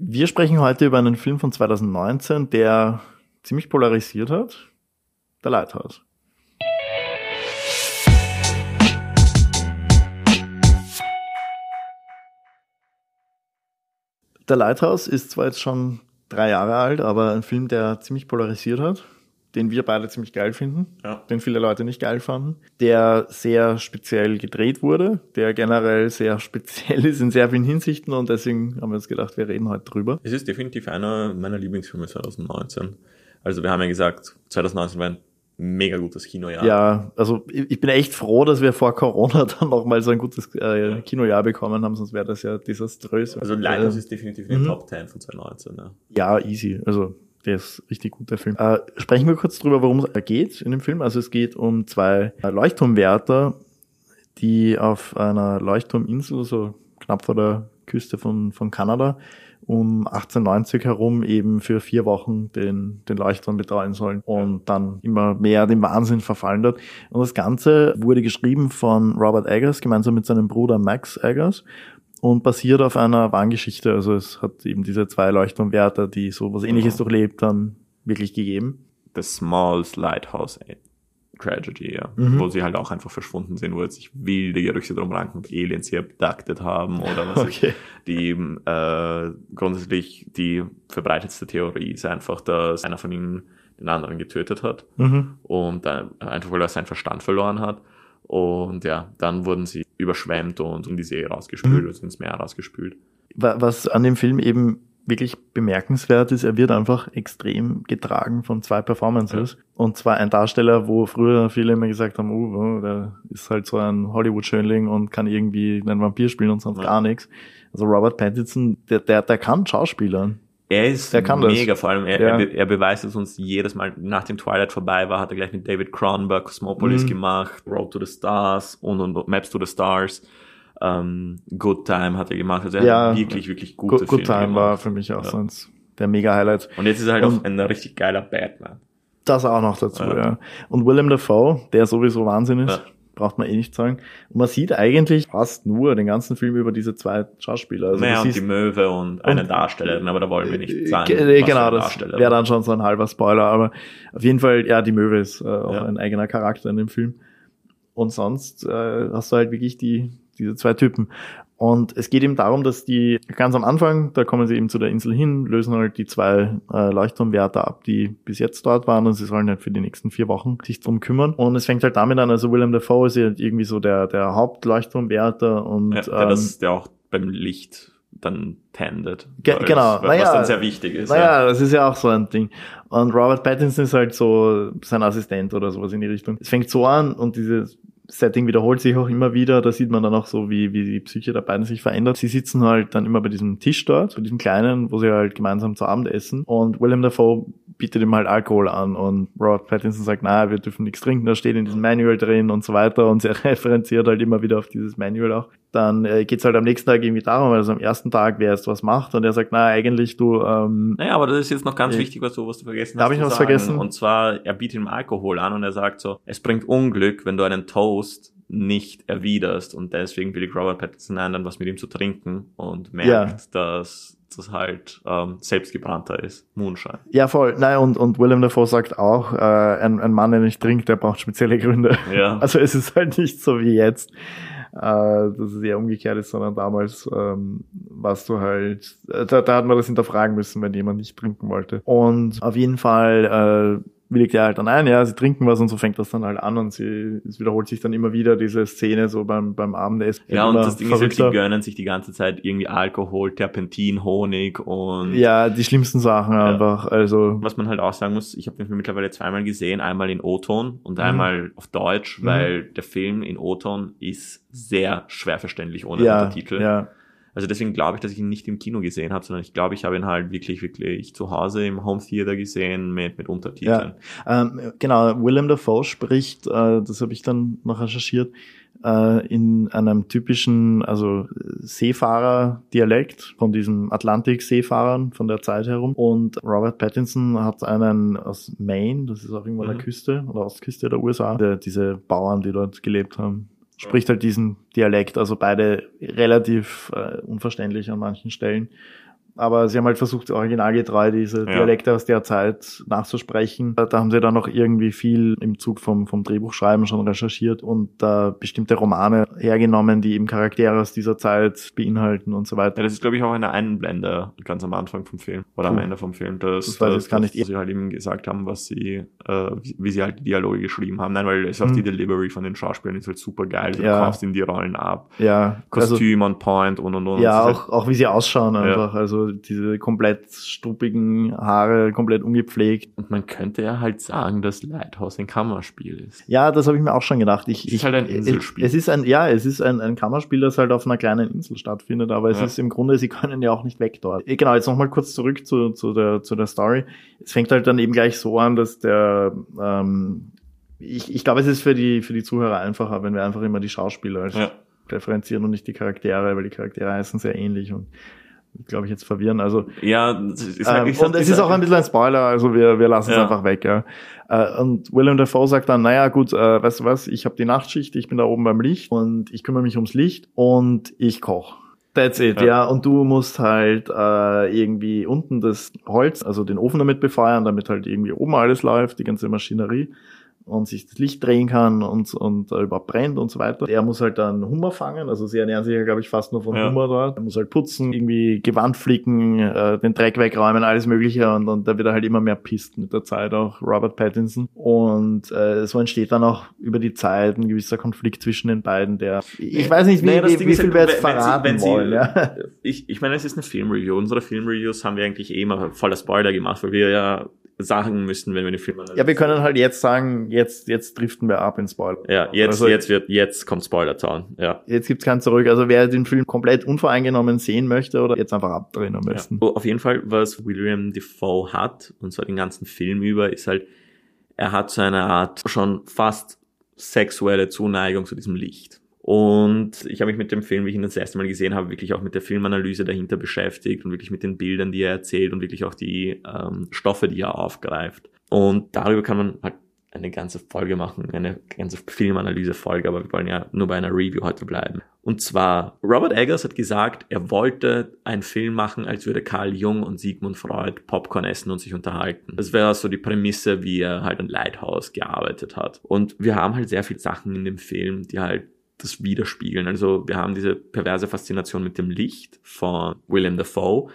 Wir sprechen heute über einen Film von 2019, der ziemlich polarisiert hat. Der Lighthouse. Der Lighthouse ist zwar jetzt schon drei Jahre alt, aber ein Film, der ziemlich polarisiert hat, den wir beide ziemlich geil finden, Ja. den viele Leute nicht geil fanden, der sehr speziell gedreht wurde, der generell sehr speziell ist in sehr vielen Hinsichten und deswegen haben wir uns gedacht, wir reden heute drüber. Es ist definitiv einer meiner Lieblingsfilme 2019. Also wir haben ja gesagt, 2019 war ein mega gutes Kinojahr. Ja, also ich bin echt froh, dass wir vor Corona dann noch mal so ein gutes äh, Kinojahr bekommen haben, sonst wäre das ja desaströs. Also Lighthouse Äh, ist definitiv in den Mhm. Top 10 von 2019. Ja. Ja, easy. Also der ist richtig gut, Film. Äh, sprechen wir kurz drüber, worum es geht in dem Film. Also es geht um zwei äh, Leuchtturmwärter, die auf einer Leuchtturminsel, so knapp vor der Küste von, von Kanada, um 1890 herum eben für vier Wochen den, den Leuchtturm betreuen sollen und dann immer mehr dem Wahnsinn verfallen dort. Und das Ganze wurde geschrieben von Robert Eggers gemeinsam mit seinem Bruder Max Eggers und basiert auf einer wahren Geschichte. Also es hat eben diese zwei Leuchtturmwärter, die so was ähnliches durchlebt haben, wirklich gegeben. The Smalls Lighthouse Tragedy, ja. Mhm. Wo sie halt auch einfach verschwunden sind, wo jetzt sich wilde Gerüchte drum ranken, ob Aliens sie abducted haben oder was Okay. die äh, grundsätzlich die verbreitetste Theorie ist einfach, dass einer von ihnen den anderen getötet hat Mhm. und dann einfach weil er seinen Verstand verloren hat. Und ja, dann wurden sie überschwemmt und in die See rausgespült, Mhm. also ins Meer rausgespült. Wa- Was an dem Film eben wirklich bemerkenswert ist, er wird einfach extrem getragen von zwei Performances. Und zwar ein Darsteller, wo früher viele immer gesagt haben, oh, oh, der ist halt so ein Hollywood-Schönling und kann irgendwie einen Vampir spielen und sonst Ja. gar nichts. Also Robert Pattinson, der, der, der kann Schauspielern. Er ist Der kann das. mega, vor allem er, Ja. er, be- er beweist es uns jedes Mal, nachdem Twilight vorbei war, hat er gleich mit David Cronenberg Cosmopolis Mhm. gemacht, Road to the Stars und, und Maps to the Stars, ähm, Good Time hat er gemacht, also er Ja. hat wirklich, wirklich gute Good, Good Filme Time war gemacht. für mich auch Ja. so eins der Mega-Highlights. Und jetzt ist er halt Und- auch ein richtig geiler Batman. Das auch noch dazu, Ja. ja. Und Willem Dafoe, der sowieso Wahnsinn ist. Braucht man eh nicht sagen. Und man sieht eigentlich fast nur den ganzen Film über diese zwei Schauspieler. Also naja, und die Möwe und eine und- Darstellerin, aber da wollen wir nicht sagen. Äh, für genau, das wäre dann schon so ein halber Spoiler, aber auf jeden Fall, ja, die Möwe ist äh, auch Ja. ein eigener Charakter in dem Film. Und sonst äh, hast du halt wirklich die, diese zwei Typen. Und es geht eben darum, dass die ganz am Anfang, da kommen sie eben zu der Insel hin, lösen halt die zwei äh, Leuchtturmwärter ab, die bis jetzt dort waren und sie sollen halt für die nächsten vier Wochen sich drum kümmern. Und es fängt halt damit an, also Willem Dafoe ist halt irgendwie so der, der Hauptleuchtturmwärter und ja, der, ähm, das, der auch beim Licht dann tendet. Ge- Weil genau, Was naja, dann sehr wichtig ist. Naja, das ist ja auch so ein Ding. Und Robert Pattinson ist halt so sein Assistent oder sowas in die Richtung. Es fängt so an und dieses Setting wiederholt sich auch immer wieder. Da sieht man dann auch so, wie, wie die Psyche der beiden sich verändert. Sie sitzen halt dann immer bei diesem Tisch dort, bei diesem kleinen, wo sie halt gemeinsam zu Abend essen. Und William Dafoe bietet ihm halt Alkohol an und Robert Pattinson sagt, na, wir dürfen nichts trinken, das steht in diesem Manual drin und so weiter. Und sie referenziert halt immer wieder auf dieses Manual auch. Dann äh, geht's halt am nächsten Tag irgendwie darum, also am ersten Tag, wer jetzt was macht. Und er sagt, na, eigentlich du, ähm, Naja, aber das ist jetzt noch ganz Ja. wichtig, was du, was du vergessen hast. ich zu was vergessen? Und zwar, er bietet ihm Alkohol an und er sagt so, es bringt Unglück, wenn du einen Toast nicht erwiderst. Und deswegen willigt Robert Pattinson ein, dann was mit ihm zu trinken und merkt, Ja. dass das halt ähm, selbstgebrannter ist. Moonshine. Ja, voll. Nein, und, und Willem Dafoe sagt auch, äh, ein, ein Mann, der nicht trinkt, der braucht spezielle Gründe. Ja. Also es ist halt nicht so wie jetzt, äh, dass es eher umgekehrt ist, sondern damals ähm, warst du halt, äh, da, da hat man das hinterfragen müssen, wenn jemand nicht trinken wollte. Und auf jeden Fall äh, willigt er halt dann ein, ja, sie trinken was und so fängt das dann halt an und sie, es wiederholt sich dann immer wieder diese Szene so beim, beim Abendessen. Ja, und das Ding ist halt, verrückter. die gönnen sich die ganze Zeit irgendwie Alkohol, Terpentin, Honig und Ja, die schlimmsten Sachen einfach, also. was man halt auch sagen muss, ich habe den Film mittlerweile zweimal gesehen, einmal in O-Ton und Mhm. einmal auf Deutsch, Mhm. weil der Film in O-Ton ist sehr schwer verständlich ohne Ja, Untertitel. ja. Also deswegen glaube ich, dass ich ihn nicht im Kino gesehen habe, sondern ich glaube, ich habe ihn halt wirklich, wirklich zu Hause im Home Theater gesehen mit, mit Untertiteln. Ähm, genau, Willem Dafoe spricht, äh, das habe ich dann noch recherchiert, äh, in einem typischen, also Seefahrer-Dialekt von diesen Atlantik-Seefahrern von der Zeit herum. Und Robert Pattinson hat einen aus Maine, das ist auch irgendwo an Mhm. der Küste oder Ostküste der USA, der, diese Bauern, die dort gelebt haben, spricht halt diesen Dialekt, also beide relativ äh, unverständlich an manchen Stellen. Aber sie haben halt versucht, originalgetreu diese Ja. Dialekte aus der Zeit nachzusprechen. Da, da haben sie dann noch irgendwie viel im Zug vom, vom Drehbuchschreiben schon recherchiert und da bestimmte Romane hergenommen, die eben Charaktere aus dieser Zeit beinhalten und so Ja, weiter. das ist, glaube ich, auch eine Einblende ganz am Anfang vom Film oder am. Ende vom Film, dass, Das weiß ich jetzt gar dass nicht. sie halt eben gesagt haben, was sie, äh, wie, wie sie halt die Dialoge geschrieben haben. Nein, weil es auch Mhm. die Delivery von den Schauspielern ist halt super geil. Du Ja. kaufst ihnen die Rollen ab. Ja, also, Kostüm on point und und und. ja, Das ist auch, auch wie sie ausschauen einfach. Also diese komplett struppigen Haare, komplett ungepflegt. Und man könnte ja halt sagen, dass Lighthouse ein Kammerspiel ist. Ja, das habe ich mir auch schon gedacht. Ich, Es ist ich, halt ein Inselspiel. Es ist ein, ja, es ist ein, ein Kammerspiel, das halt auf einer kleinen Insel stattfindet, aber es Ja. ist im Grunde, sie können ja auch nicht weg dort. Eh, Genau, jetzt nochmal kurz zurück zu, zu, der, zu der Story. Es fängt halt dann eben gleich so an, dass der, ähm, ich, ich glaube, es ist für die, für die Zuhörer einfacher, wenn wir einfach immer die Schauspieler als Ja. referenzieren und nicht die Charaktere, weil die Charaktere heißen sehr ähnlich und glaube ich jetzt verwirren. Also Ja, ist, ähm, ich- und es ist auch ein bisschen ein Spoiler, also wir, wir lassen es Ja. einfach weg. Ja. Äh, und Willem Dafoe sagt dann, naja gut, äh, weißt du was, ich habe die Nachtschicht, ich bin da oben beim Licht und ich kümmere mich ums Licht und ich koche. That's it, Ja. ja. Und du musst halt äh, irgendwie unten das Holz, also den Ofen damit befeuern, damit halt irgendwie oben alles läuft, die ganze Maschinerie und sich das Licht drehen kann und, und äh, überhaupt brennt und so weiter. Er muss halt dann Hummer fangen, also sie ernähren sich ja, glaube ich, fast nur von Ja. Hummer dort. Er muss halt putzen, irgendwie Gewand flicken, äh, den Dreck wegräumen, alles mögliche und, und da wird er halt immer mehr pisst mit der Zeit auch, Robert Pattinson. Und äh, so entsteht dann auch über die Zeit ein gewisser Konflikt zwischen den beiden, der ich weiß nicht, wie, das wie, wie viel halt, wir jetzt wenn- wenn sie- verraten wenn sie- wollen. Ja. Ich, ich meine, es ist eine Filmreview. Unsere Filmreviews haben wir eigentlich eh immer voller Spoiler gemacht, weil wir ja sagen müssen, wenn wir den Film ja, wir können halt jetzt sagen, jetzt, jetzt driften wir ab in Spoiler. Ja, jetzt, Also- jetzt wird, jetzt kommt Spoiler-Town. Ja. Jetzt gibt's kein Zurück. Also wer den Film komplett unvoreingenommen sehen möchte oder jetzt einfach abdrehen am besten. Ja. Auf jeden Fall, was William Defoe hat, und zwar den ganzen Film über, ist halt, er hat so eine Art schon fast sexuelle Zuneigung zu diesem Licht. Und ich habe mich mit dem Film, wie ich ihn das erste Mal gesehen habe, wirklich auch mit der Filmanalyse dahinter beschäftigt und wirklich mit den Bildern, die er erzählt und wirklich auch die ähm, Stoffe, die er aufgreift. Und darüber kann man halt eine ganze Folge machen, eine ganze Filmanalyse-Folge, aber wir wollen ja nur bei einer Review heute bleiben. Und zwar, Robert Eggers hat gesagt, er wollte einen Film machen, als würde Carl Jung und Sigmund Freud Popcorn essen und sich unterhalten. Das wäre so die Prämisse, wie er halt an Lighthouse gearbeitet hat. Und wir haben halt sehr viele Sachen in dem Film, die halt das widerspiegeln. Also wir haben diese perverse Faszination mit dem Licht von William Dafoe.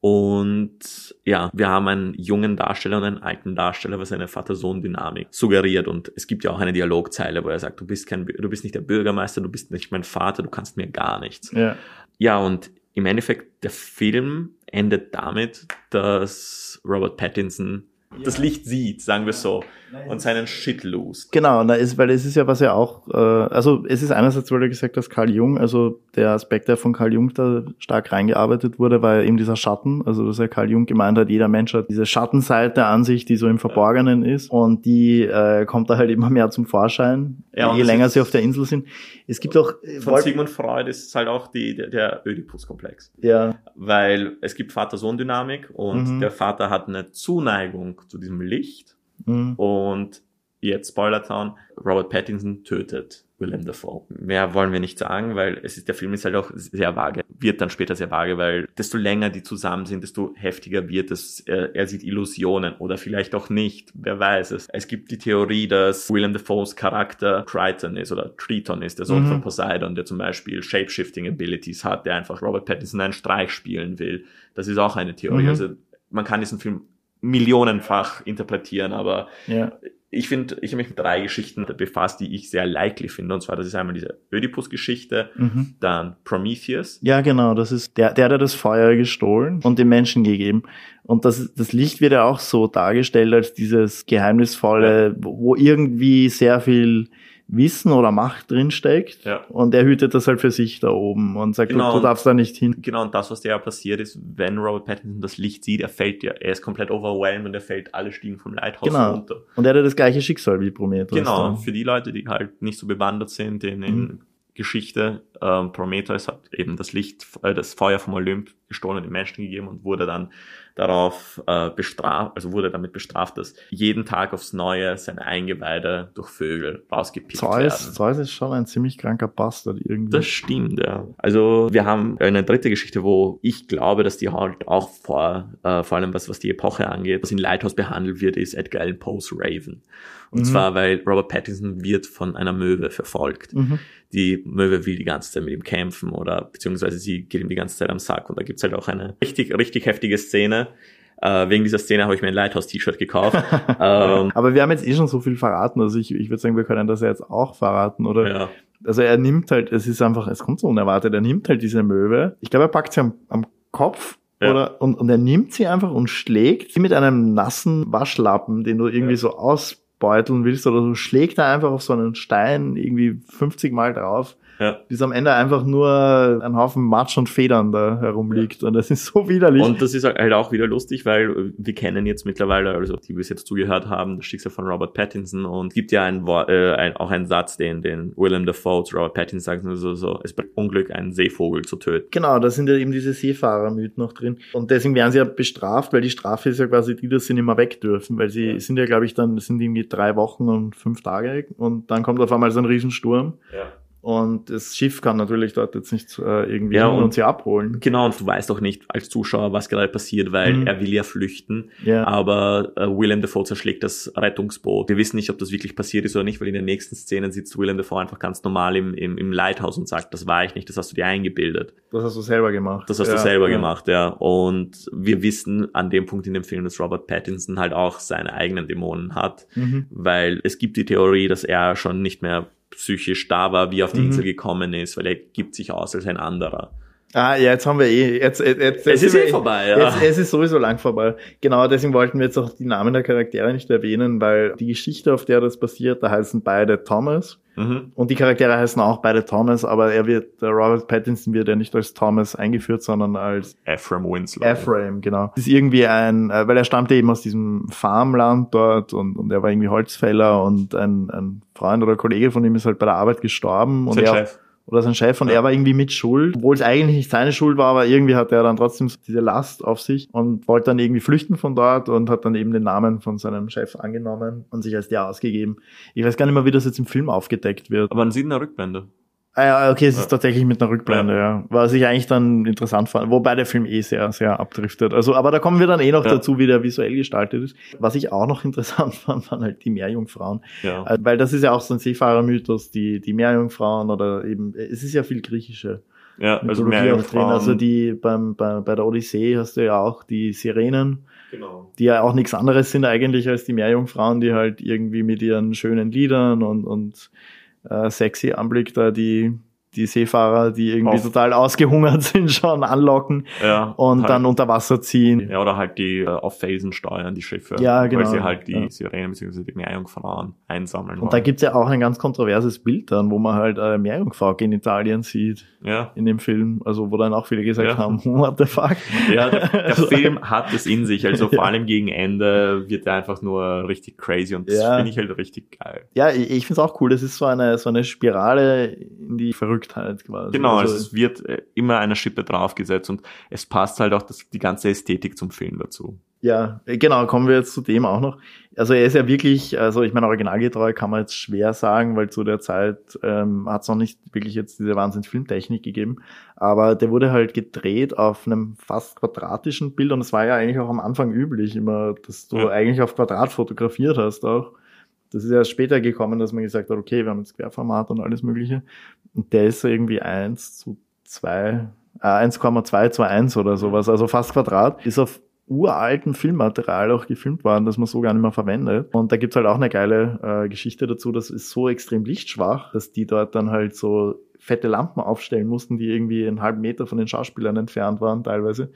Und ja, wir haben einen jungen Darsteller und einen alten Darsteller, was eine Vater-Sohn-Dynamik suggeriert. Und es gibt ja auch eine Dialogzeile, wo er sagt, du bist kein, du bist nicht der Bürgermeister, du bist nicht mein Vater, du kannst mir gar nichts. Ja. Ja, und im Endeffekt, der Film endet damit, dass Robert Pattinson das Licht sieht, sagen wir so, und seinen Shit lost. Genau, na ist, weil es ist ja was ja auch, äh, also es ist einerseits, weil du gesagt hast, Carl Jung, also der Aspekt, der von Carl Jung da stark reingearbeitet wurde, war eben dieser Schatten, also dass ja Carl Jung gemeint hat, jeder Mensch hat diese Schattenseite an sich, die so im Verborgenen ist und die äh, kommt da halt immer mehr zum Vorschein, Ja, je länger sie auf der Insel sind. Es gibt auch, äh, Von Wol- Sigmund Freud ist es halt auch die, der, der Oedipus-Komplex. ja, Weil es gibt Vater-Sohn-Dynamik und Mhm. der Vater hat eine Zuneigung zu diesem Licht mh, und jetzt Spoilertown, Robert Pattinson tötet Willem Dafoe. Mehr wollen wir nicht sagen, weil es ist, der Film ist halt auch sehr vage, wird dann später sehr vage, weil desto länger die zusammen sind, desto heftiger wird es. Er, er sieht Illusionen oder vielleicht auch nicht, wer weiß es. Es gibt die Theorie, dass Willem Dafoes Charakter Triton ist oder Triton ist, der Sohn Mhm. von Poseidon, der zum Beispiel Shapeshifting Abilities hat, der einfach Robert Pattinson einen Streich spielen will. Das ist auch eine Theorie. Mhm. Also man kann diesen Film millionenfach interpretieren, aber ja, ich finde, ich habe mich mit drei Geschichten befasst, die ich sehr likely finde. Und zwar, das ist einmal diese Oedipus-Geschichte, mhm. dann Prometheus. Ja, genau, das ist der, der hat das Feuer gestohlen und den Menschen gegeben. Und das, das Licht wird ja auch so dargestellt als dieses geheimnisvolle, wo wo irgendwie sehr viel Wissen oder Macht drinsteckt. Ja. Und er hütet das halt für sich da oben und sagt, Genau. du, du darfst da nicht hin. Genau, und das, was da ja passiert ist, wenn Robert Pattinson das Licht sieht, er fällt ja, er ist komplett overwhelmed und er fällt alle Stiegen vom Lighthouse Genau. runter. Und er hat ja das gleiche Schicksal wie Prometheus. Genau, für die Leute, die halt nicht so bewandert sind in, in Mhm. Geschichte, ähm, Prometheus hat eben das Licht, äh, das Feuer vom Olymp gestohlen und den Menschen gegeben und wurde dann darauf äh, bestraft, also wurde damit bestraft, dass jeden Tag aufs Neue seine Eingeweide durch Vögel rausgepickt Zeus, werden. Zeus ist schon ein ziemlich kranker Bastard irgendwie. Das stimmt, ja. Also wir haben eine dritte Geschichte, wo ich glaube, dass die halt auch vor, äh, vor allem was, was die Epoche angeht, was in Lighthouse behandelt wird, ist Edgar Allan Poe's Raven. Und Mhm. zwar, weil Robert Pattinson wird von einer Möwe verfolgt. Mhm. Die Möwe will die ganze Zeit mit ihm kämpfen oder beziehungsweise sie geht ihm die ganze Zeit am Sack. Und da gibt's halt auch eine richtig, richtig heftige Szene. Äh, wegen dieser Szene habe ich mir ein Lighthouse-T-Shirt gekauft. ähm, Aber wir haben jetzt eh schon so viel verraten, also ich, ich würde sagen, wir können das ja jetzt auch verraten, oder? ja. Also er nimmt halt, es ist einfach, es kommt so unerwartet, er nimmt halt diese Möwe. Ich glaube, er packt sie am, am Kopf Ja. oder und, und er nimmt sie einfach und schlägt sie mit einem nassen Waschlappen, den du irgendwie Ja. so ausbeuteln willst oder so, schlägt er einfach auf so einen Stein irgendwie 50 Mal drauf, Ja. bis am Ende einfach nur ein Haufen Matsch und Federn da herumliegt. Und das ist so widerlich. Und das ist halt auch wieder lustig, weil wir kennen jetzt mittlerweile, also die bis jetzt zugehört haben, das Schicksal von Robert Pattinson und es gibt ja ein, Wort- äh, ein, auch einen Satz, den, den Willem Dafoe zu Robert Pattinson sagt, so, so, es bringt Unglück, einen Seevogel zu töten. Genau, da sind ja eben diese Seefahrermythen noch drin. Und deswegen werden sie ja bestraft, weil die Strafe ist ja quasi die, dass sie nicht mehr weg dürfen, weil sie Ja. sind ja, glaube ich, dann, sind irgendwie drei Wochen und fünf Tage und dann kommt auf einmal so ein Riesensturm Ja. Und das Schiff kann natürlich dort jetzt nicht äh, irgendwie Ja, und- und sie abholen. Genau, und du weißt auch nicht als Zuschauer, was gerade passiert, weil Mhm. er will ja flüchten, Ja. aber äh, Willem Dafoe zerschlägt das Rettungsboot. Wir wissen nicht, ob das wirklich passiert ist oder nicht, weil in den nächsten Szenen sitzt Willem Dafoe einfach ganz normal im, im, im Lighthouse und sagt, das war ich nicht, das hast du dir eingebildet. Das hast du selber gemacht. Das hast ja, du selber ja. gemacht, ja. Und wir wissen an dem Punkt in dem Film, dass Robert Pattinson halt auch seine eigenen Dämonen hat, Mhm. weil es gibt die Theorie, dass er schon nicht mehr psychisch da war, wie er auf die Mhm. Insel gekommen ist, weil er gibt sich aus als ein anderer. Ah, ja, jetzt haben wir eh, jetzt, jetzt, jetzt Es ist eh vorbei, ja. Jetzt, es ist sowieso lang vorbei. Genau, deswegen wollten wir jetzt auch die Namen der Charaktere nicht erwähnen, weil die Geschichte, auf der das passiert, da heißen beide Thomas. Mhm. Und die Charaktere heißen auch beide Thomas, aber er wird, Robert Pattinson wird ja nicht als Thomas eingeführt, sondern als Ephraim Winslow. Ephraim, genau. Das ist irgendwie ein, äh, weil er stammte eben aus diesem Farmland dort und, und er war irgendwie Holzfäller und ein, ein Freund oder Kollege von ihm ist halt bei der Arbeit gestorben und Sein er, Chef. Oder sein Chef und Ja. er war irgendwie mit Schuld, obwohl es eigentlich nicht seine Schuld war, aber irgendwie hatte er dann trotzdem diese Last auf sich und wollte dann irgendwie flüchten von dort und hat dann eben den Namen von seinem Chef angenommen und sich als der ausgegeben. Ich weiß gar nicht mehr, wie das jetzt im Film aufgedeckt wird. Aber man sieht eine Rückblende. Ah ja, okay, es Ja. ist tatsächlich mit einer Rückblende, ja. Was ich eigentlich dann interessant fand, wobei der Film eh sehr, sehr abdriftet. Also, aber da kommen wir dann eh noch Ja. dazu, wie der visuell gestaltet ist. Was ich auch noch interessant fand, waren halt die Meerjungfrauen. Ja. Äh, Weil das ist ja auch so ein Seefahrermythos, die, die Meerjungfrauen oder eben, es ist ja viel griechische Ja, also drin. Also die beim, bei, bei der Odyssee hast du ja auch die Sirenen, Genau. die ja auch nichts anderes sind eigentlich als die Meerjungfrauen, die halt irgendwie mit ihren schönen Liedern und, und äh, sexy Anblick da die, die Seefahrer, die irgendwie Auf- total ausgehungert sind, schon anlocken Ja. und halt, dann unter Wasser ziehen. Ja, oder halt die äh, auf Felsen steuern, die Schiffe. Ja, genau. Weil sie halt die Ja. Sirenen bzw. die Meerjungfrauen einsammeln Und da wollen. gibt's ja auch ein ganz kontroverses Bild dann, wo man halt äh, Meerjungfrau-Genitalien sieht Ja. in dem Film. Also wo dann auch viele gesagt Ja. haben, what the fuck? Ja, der, der Also- Film hat es in sich. Also vor allem gegen Ende wird er einfach nur richtig crazy und das finde ich halt richtig geil. Ja, ich, ich finde es auch cool. Das ist so eine, so eine Spirale in die Verrücktheit quasi. Genau, also, also es wird äh, immer eine Schippe draufgesetzt und es passt halt auch das, die ganze Ästhetik zum Film dazu. Ja, genau, kommen wir jetzt zu dem auch noch. Also er ist ja wirklich, also ich meine, originalgetreu kann man jetzt schwer sagen, weil zu der Zeit ähm, hat es noch nicht wirklich jetzt diese Wahnsinns-Filmtechnik gegeben. Aber der wurde halt gedreht auf einem fast quadratischen Bild und es war ja eigentlich auch am Anfang üblich immer, dass du Ja. eigentlich auf Quadrat fotografiert hast auch. Das ist ja erst später gekommen, dass man gesagt hat, okay, wir haben jetzt Querformat und alles mögliche. Und der ist so irgendwie eins zu zwei, äh, 1,2 zu 1 oder sowas, also fast Quadrat. Ist auf uraltem Filmmaterial auch gefilmt worden, das man so gar nicht mehr verwendet. Und da gibt's halt auch eine geile äh, Geschichte dazu, das ist so extrem lichtschwach, dass die dort dann halt so fette Lampen aufstellen mussten, die irgendwie einen halben Meter von den Schauspielern entfernt waren teilweise.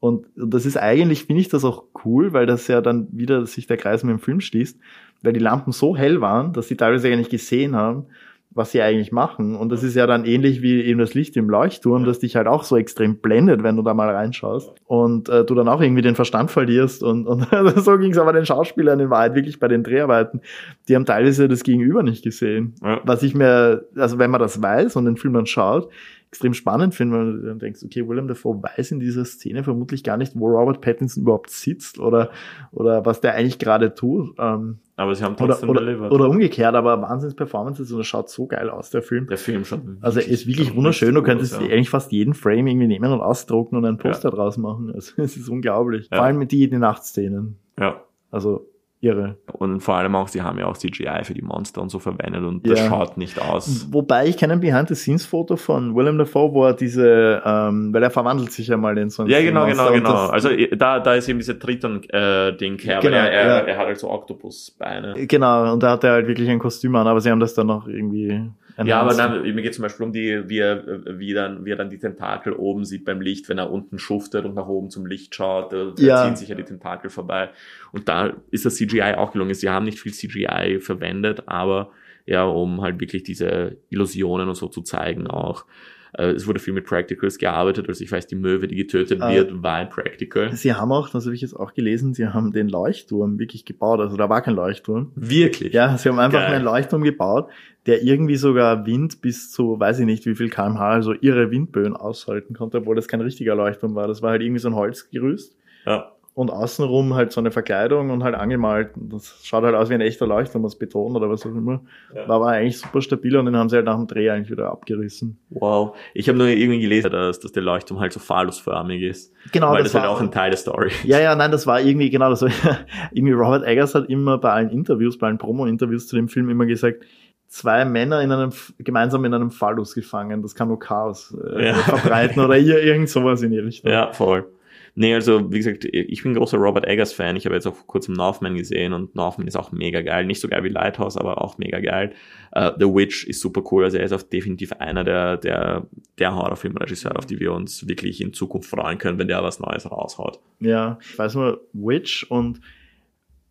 Und das ist eigentlich, finde ich das auch cool, weil das ja dann wieder sich der Kreis mit dem Film schließt, weil die Lampen so hell waren, dass sie teilweise gar nicht gesehen haben, was sie eigentlich machen. Und das ist ja dann ähnlich wie eben das Licht im Leuchtturm, das dich halt auch so extrem blendet, wenn du da mal reinschaust. Und äh, du dann auch irgendwie den Verstand verlierst. Und, und so ging es aber den Schauspielern in Wahrheit wirklich bei den Dreharbeiten. Die haben teilweise das Gegenüber nicht gesehen. Ja. Was ich mir, also wenn man das weiß und den Film dann schaut, extrem spannend finde, weil du dann denkst, okay, William Dafoe weiß in dieser Szene vermutlich gar nicht, wo Robert Pattinson überhaupt sitzt oder, oder was der eigentlich gerade tut. Ähm, aber sie haben trotzdem oder, oder, oder umgekehrt, aber Wahnsinns-Performances und es schaut so geil aus, der Film. Der Film schon. Also ist wirklich wunderschön. Du könntest ja. eigentlich fast jeden Frame irgendwie nehmen und ausdrucken und ein Poster ja. draus machen. Also es ist unglaublich. Ja. Vor allem mit die, die Nachtszenen. Ja. Also irre. Und vor allem auch, sie haben ja auch CGI für die Monster und so verwendet und das ja. schaut nicht aus. Wobei ich kenne ein Behind-the-Scenes-Foto von Willem Dafoe, wo er diese, ähm, weil er verwandelt sich ja mal in so ein Ja, genau, genau, genau. Also da, da ist eben diese Triton-Ding äh, her, genau, er, er, ja. er hat halt so Oktopusbeine. Genau, und da hat er halt wirklich ein Kostüm an, aber sie haben das dann noch irgendwie ja, aber dann, mir geht zum Beispiel um die, wie er, wie, dann, wie er dann die Tentakel oben sieht beim Licht, wenn er unten schuftet und nach oben zum Licht schaut, da, ja. ziehen sich ja die Tentakel vorbei. Und da ist das CGI auch gelungen. Sie haben nicht viel CGI verwendet, aber ja, um halt wirklich diese Illusionen und so zu zeigen auch. Äh, es wurde viel mit Practicals gearbeitet. Also ich weiß, die Möwe, die getötet äh, wird, war ein Practical. Sie haben auch, das habe ich jetzt auch gelesen, sie haben den Leuchtturm wirklich gebaut. Also da war kein Leuchtturm. Wirklich? Ja, sie haben einfach Geil. einen Leuchtturm gebaut, der irgendwie sogar Wind bis zu, weiß ich nicht wie viel kmh, also ihre Windböen aushalten konnte, obwohl das kein richtiger Leuchtturm war. Das war halt irgendwie so ein Holzgerüst. Ja und außenrum halt so eine Verkleidung und halt angemalt. Das schaut halt aus wie ein echter Leuchtturm aus Beton oder was auch immer. Ja. War aber eigentlich super stabil und den haben sie halt nach dem Dreh eigentlich wieder abgerissen. Wow. Ich habe nur irgendwie gelesen, dass, dass der Leuchtturm halt so phallusförmig ist. Genau. Weil das, das war auch ein Teil der Story. Ja, ja, nein, das war irgendwie, genau, das war irgendwie Robert Eggers hat immer bei allen Interviews, bei allen Promo-Interviews zu dem Film immer gesagt, zwei Männer in einem, gemeinsam in einem Phallus gefangen, das kann nur Chaos äh, ja. verbreiten oder irgend sowas in die Richtung. Ja, voll. Nee, also wie gesagt, ich bin großer Robert Eggers Fan. Ich habe jetzt auch vor kurzem Northman gesehen und Northman ist auch mega geil. Nicht so geil wie Lighthouse, aber auch mega geil. Uh, The Witch ist super cool. Also er ist auch definitiv einer der, der, der Horrorfilmregisseure, auf die wir uns wirklich in Zukunft freuen können, wenn der was Neues raushaut. Ja, ich weiß nur, Witch und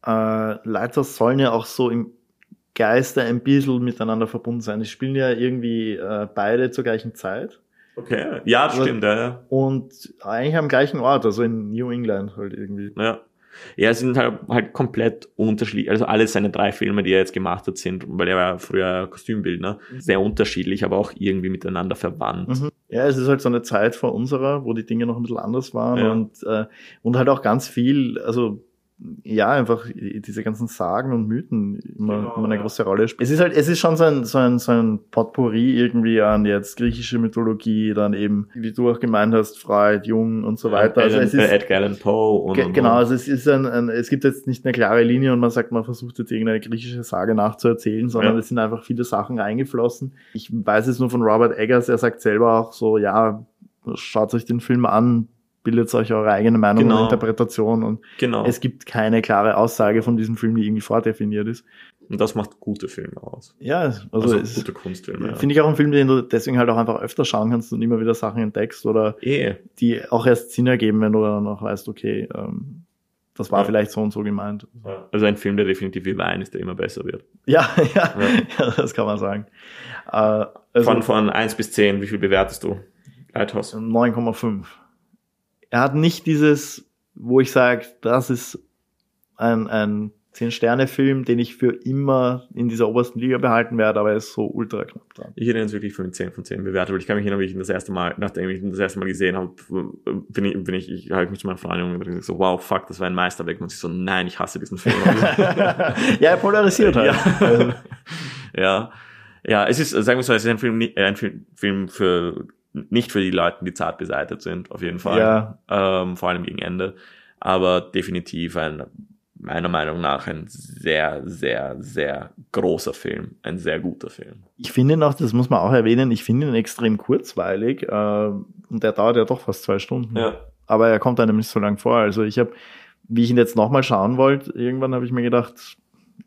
äh, Lighthouse sollen ja auch so im Geiste ein bisschen miteinander verbunden sein. Die spielen ja irgendwie äh, beide zur gleichen Zeit. Okay, ja, das stimmt, ja, ja. Und eigentlich am gleichen Ort, also in New England halt irgendwie. Ja. Ja, es sind halt, halt komplett unterschiedlich. Also alle seine drei Filme, die er jetzt gemacht hat, sind, weil er war früher Kostümbildner, mhm. sehr unterschiedlich, aber auch irgendwie miteinander verwandt. Mhm. Ja, es ist halt so eine Zeit vor unserer, wo die Dinge noch ein bisschen anders waren ja. und, äh, und halt auch ganz viel, also ja, einfach diese ganzen Sagen und Mythen immer, genau, immer eine ja. große Rolle spielen. Es ist halt, es ist schon so ein, so ein, so ein Potpourri irgendwie an jetzt griechische Mythologie, dann eben, wie du auch gemeint hast, Freud, Jung und so weiter. Also es ist, Edgar Allan Poe und, und Genau, also es ist ein, ein, es gibt jetzt nicht eine klare Linie und man sagt, man versucht jetzt irgendeine griechische Sage nachzuerzählen, sondern ja. es sind einfach viele Sachen reingeflossen. Ich weiß es nur von Robert Eggers, er sagt selber auch so, ja, schaut euch den Film an, bildet euch eure eigene Meinung genau. und Interpretation und genau. es gibt keine klare Aussage von diesem Film, die irgendwie vordefiniert ist. Und das macht gute Filme aus. Ja, also, also gute Kunstfilme. Ja. Finde ich auch ein Film, den du deswegen halt auch einfach öfter schauen kannst und immer wieder Sachen entdeckst oder e. die auch erst Sinn ergeben, wenn du dann auch weißt, okay, ähm, das war ja. vielleicht so und so gemeint. Also ein Film, der definitiv wie Wein ist, der immer besser wird. Ja, ja, ja. das kann man sagen. Äh, also von, von 1 bis 10, wie viel bewertest du? Lighthouse? 9,5 er hat nicht dieses, wo ich sage, das ist ein, ein Zehn-Sterne-Film, den ich für immer in dieser obersten Liga behalten werde, aber er ist so ultra knapp dran. Ich hätte ihn jetzt wirklich für 10 von 10 bewertet, weil ich kann mich erinnern, wie ich ihn das erste Mal, nachdem ich ihn das erste Mal gesehen habe, bin ich, bin ich, ich habe mich zu meiner Freundin und gesagt, so, wow, fuck, das war ein Meisterwerk. Und sie so, nein, ich hasse diesen Film. ja, er polarisiert halt. Ja. ja. ja. es ist, sagen wir so, es ist ein Film, ein Film für nicht für die Leute, die zart beseitigt sind, auf jeden Fall. Ja. Ähm, vor allem gegen Ende. Aber definitiv ein, meiner Meinung nach, ein sehr, sehr, sehr großer Film. Ein sehr guter Film. Ich finde noch, das muss man auch erwähnen, ich finde ihn extrem kurzweilig. Äh, und der dauert ja doch fast zwei Stunden. Ja. Aber er kommt einem nicht so lang vor. Also ich habe, wie ich ihn jetzt nochmal schauen wollte, irgendwann habe ich mir gedacht,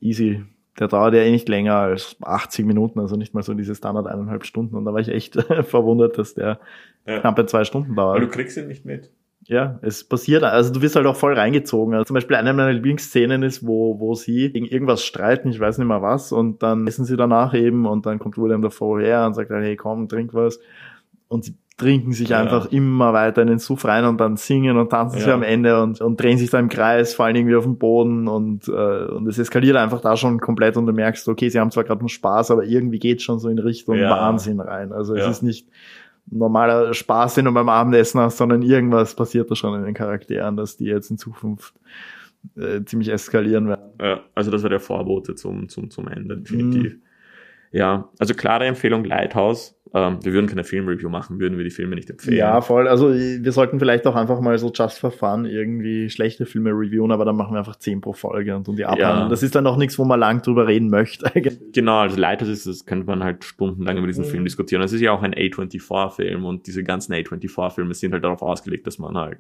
easy, der dauert ja eh nicht länger als 80 Minuten, also nicht mal so diese Standard eineinhalb Stunden. Und da war ich echt verwundert, dass der ja. knappe zwei Stunden dauert. Aber du kriegst ihn nicht mit. Ja, es passiert, also du wirst halt auch voll reingezogen. Also zum Beispiel eine meiner Lieblingsszenen ist, wo, wo sie gegen irgendwas streiten, ich weiß nicht mehr was, und dann essen sie danach eben und dann kommt William davor her und sagt, hey komm, trink was. Und sie trinken sich ja. einfach immer weiter in den Suff rein und dann singen und tanzen ja. sie am Ende und, und drehen sich da im Kreis, fallen irgendwie auf den Boden und, äh, und es eskaliert einfach da schon komplett und du merkst, okay, sie haben zwar gerade nur Spaß, aber irgendwie geht schon so in Richtung ja. Wahnsinn rein. Also es ist nicht normaler Spaß, den du beim Abendessen hast, sondern irgendwas passiert da schon in den Charakteren, dass die jetzt in Zukunft äh, ziemlich eskalieren werden. Ja, also das war der Vorbote zum, zum, zum Ende, definitiv. Mhm. Ja, also klare Empfehlung Lighthouse. Ähm, wir würden keine Filmreview machen, würden wir die Filme nicht empfehlen. Ja, voll. Also wir sollten vielleicht auch einfach mal so just for fun irgendwie schlechte Filme reviewen, aber dann machen wir einfach zehn pro Folge und, und die abhandeln. Ja. Das ist dann auch nichts, wo man lang drüber reden möchte. Genau, also Lighthouse ist, das könnte man halt stundenlang über diesen mhm. Film diskutieren. Es ist ja auch ein A24-Film und diese ganzen A24-Filme sind halt darauf ausgelegt, dass man halt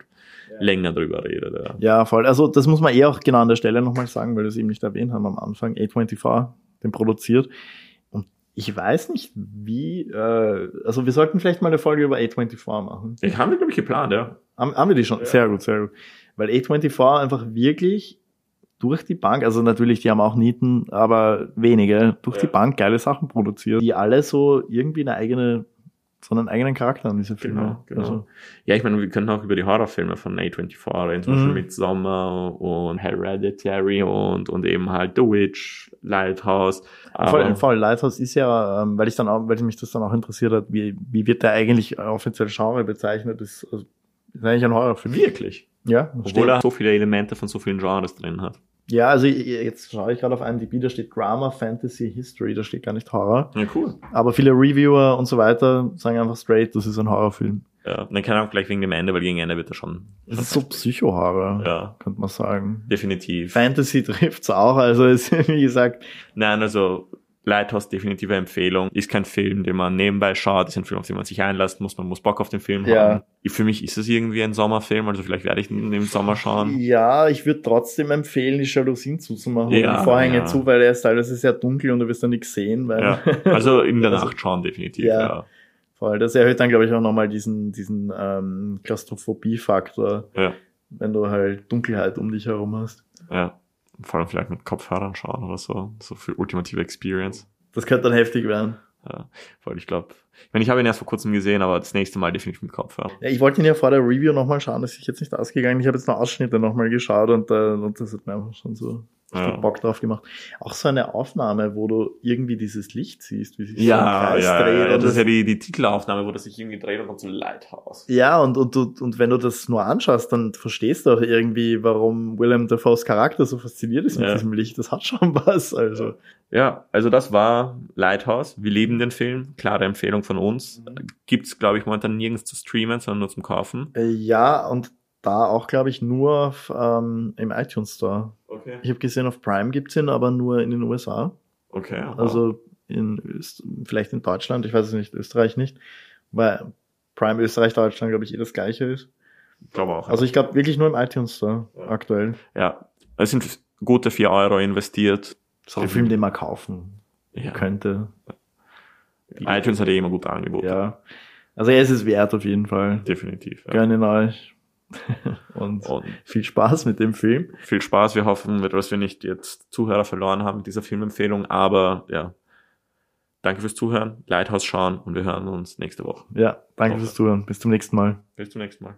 ja. länger drüber redet. Ja. ja, voll. Also das muss man eh auch genau an der Stelle nochmal sagen, weil wir es eben nicht erwähnt haben am Anfang. A24, den produziert ich weiß nicht, wie, äh, also wir sollten vielleicht mal eine Folge über A24 machen. Ich haben wir, glaube ich, geplant, ja. Haben, haben wir die schon? Ja. Sehr gut, sehr gut. Weil A24 einfach wirklich durch die Bank, also natürlich, die haben auch Nieten, aber wenige, durch ja. die Bank geile Sachen produziert, die alle so irgendwie eine eigene so einen eigenen Charakter an diese Filme. Genau, genau. Also. Ja, ich meine, wir können auch über die Horrorfilme von A24 reden, zum mhm. Beispiel mit Sommer und Hereditary und, und eben halt The Witch, Lighthouse. voll, voll, Lighthouse ist ja, ähm, weil ich dann auch, weil mich das dann auch interessiert hat, wie, wie wird der eigentlich offiziell Genre bezeichnet? Das ist, also, ist eigentlich ein Horrorfilm. Wirklich? Ja. Obwohl steht. er so viele Elemente von so vielen Genres drin hat. Ja, also jetzt schaue ich gerade auf IMDb, da steht Drama, Fantasy, History, da steht gar nicht Horror. Ja, cool. Aber viele Reviewer und so weiter sagen einfach straight, das ist ein Horrorfilm. Ja, dann kann auch gleich wegen dem Ende, weil gegen Ende wird er schon. Das ist so Psycho-Horror, ja. könnte man sagen. Definitiv. Fantasy trifft's auch, also ist, wie gesagt. Nein, also Lighthouse definitive Empfehlung. Ist kein Film, den man nebenbei schaut, ist ein Film, auf den man sich einlässt muss. Man muss Bock auf den Film ja. haben. Für mich ist es irgendwie ein Sommerfilm, also vielleicht werde ich ihn im Sommer schauen. Ja, ich würde trotzdem empfehlen, die Jalousien zuzumachen ja, und die Vorhänge ja. zu, weil er ist teilweise sehr dunkel und du wirst da nichts sehen. Weil ja. Also in der also, Nacht schauen, definitiv, ja. ja. Voll. Das erhöht dann, glaube ich, auch nochmal diesen, diesen ähm, Klaustrophobie-Faktor, ja. wenn du halt Dunkelheit um dich herum hast. Ja vor allem vielleicht mit Kopfhörern schauen oder so, so für ultimative Experience. Das könnte dann heftig werden. Ja, weil ich glaube, ich meine, ich habe ihn erst vor kurzem gesehen, aber das nächste Mal definitiv mit Kopfhörer. Ja, ich wollte ihn ja vor der Review nochmal schauen, das ist jetzt nicht ausgegangen. Ich habe jetzt noch Ausschnitte nochmal geschaut und, äh, und das hat mir einfach schon so ja. Bock drauf gemacht. Auch so eine Aufnahme, wo du irgendwie dieses Licht siehst, wie sich ja, so im Kreis ja, dreht. Ja, das, das ist ja die, die Titelaufnahme, wo das sich irgendwie dreht und so ein Lighthouse. Ja, und, und, und, und wenn du das nur anschaust, dann verstehst du auch irgendwie, warum Willem Dafoe's Charakter so fasziniert ist mit ja. diesem Licht. Das hat schon was, also. Ja, also das war Lighthouse. Wir lieben den Film. Klare Empfehlung von uns. Gibt's, glaube ich, momentan nirgends zu streamen, sondern nur zum Kaufen. Äh, ja, und da auch, glaube ich, nur auf, ähm, im iTunes Store. Okay. Ich habe gesehen, auf Prime gibt's ihn, aber nur in den USA. Okay. Wow. Also in Öst vielleicht in Deutschland, ich weiß es nicht, Österreich nicht, weil Prime Österreich, Deutschland, glaube ich, eh das gleiche ist. Ich glaube auch. Also ich glaube wirklich nur im iTunes Store ja. aktuell. Ja, es sind gute vier Euro investiert. So ein Film, den man kaufen ja. könnte. ITunes hat eh immer gute Angebote. Ja. Also er ist es wert auf jeden Fall. Definitiv. Ja. Gönnen euch. und, und, viel Spaß mit dem Film. Viel Spaß. Wir hoffen, dass wir nicht jetzt Zuhörer verloren haben mit dieser Filmempfehlung. Aber ja, danke fürs Zuhören. Lighthouse schauen und wir hören uns nächste Woche. Ja, danke fürs Zuhören. Bis zum nächsten Mal. Bis zum nächsten Mal.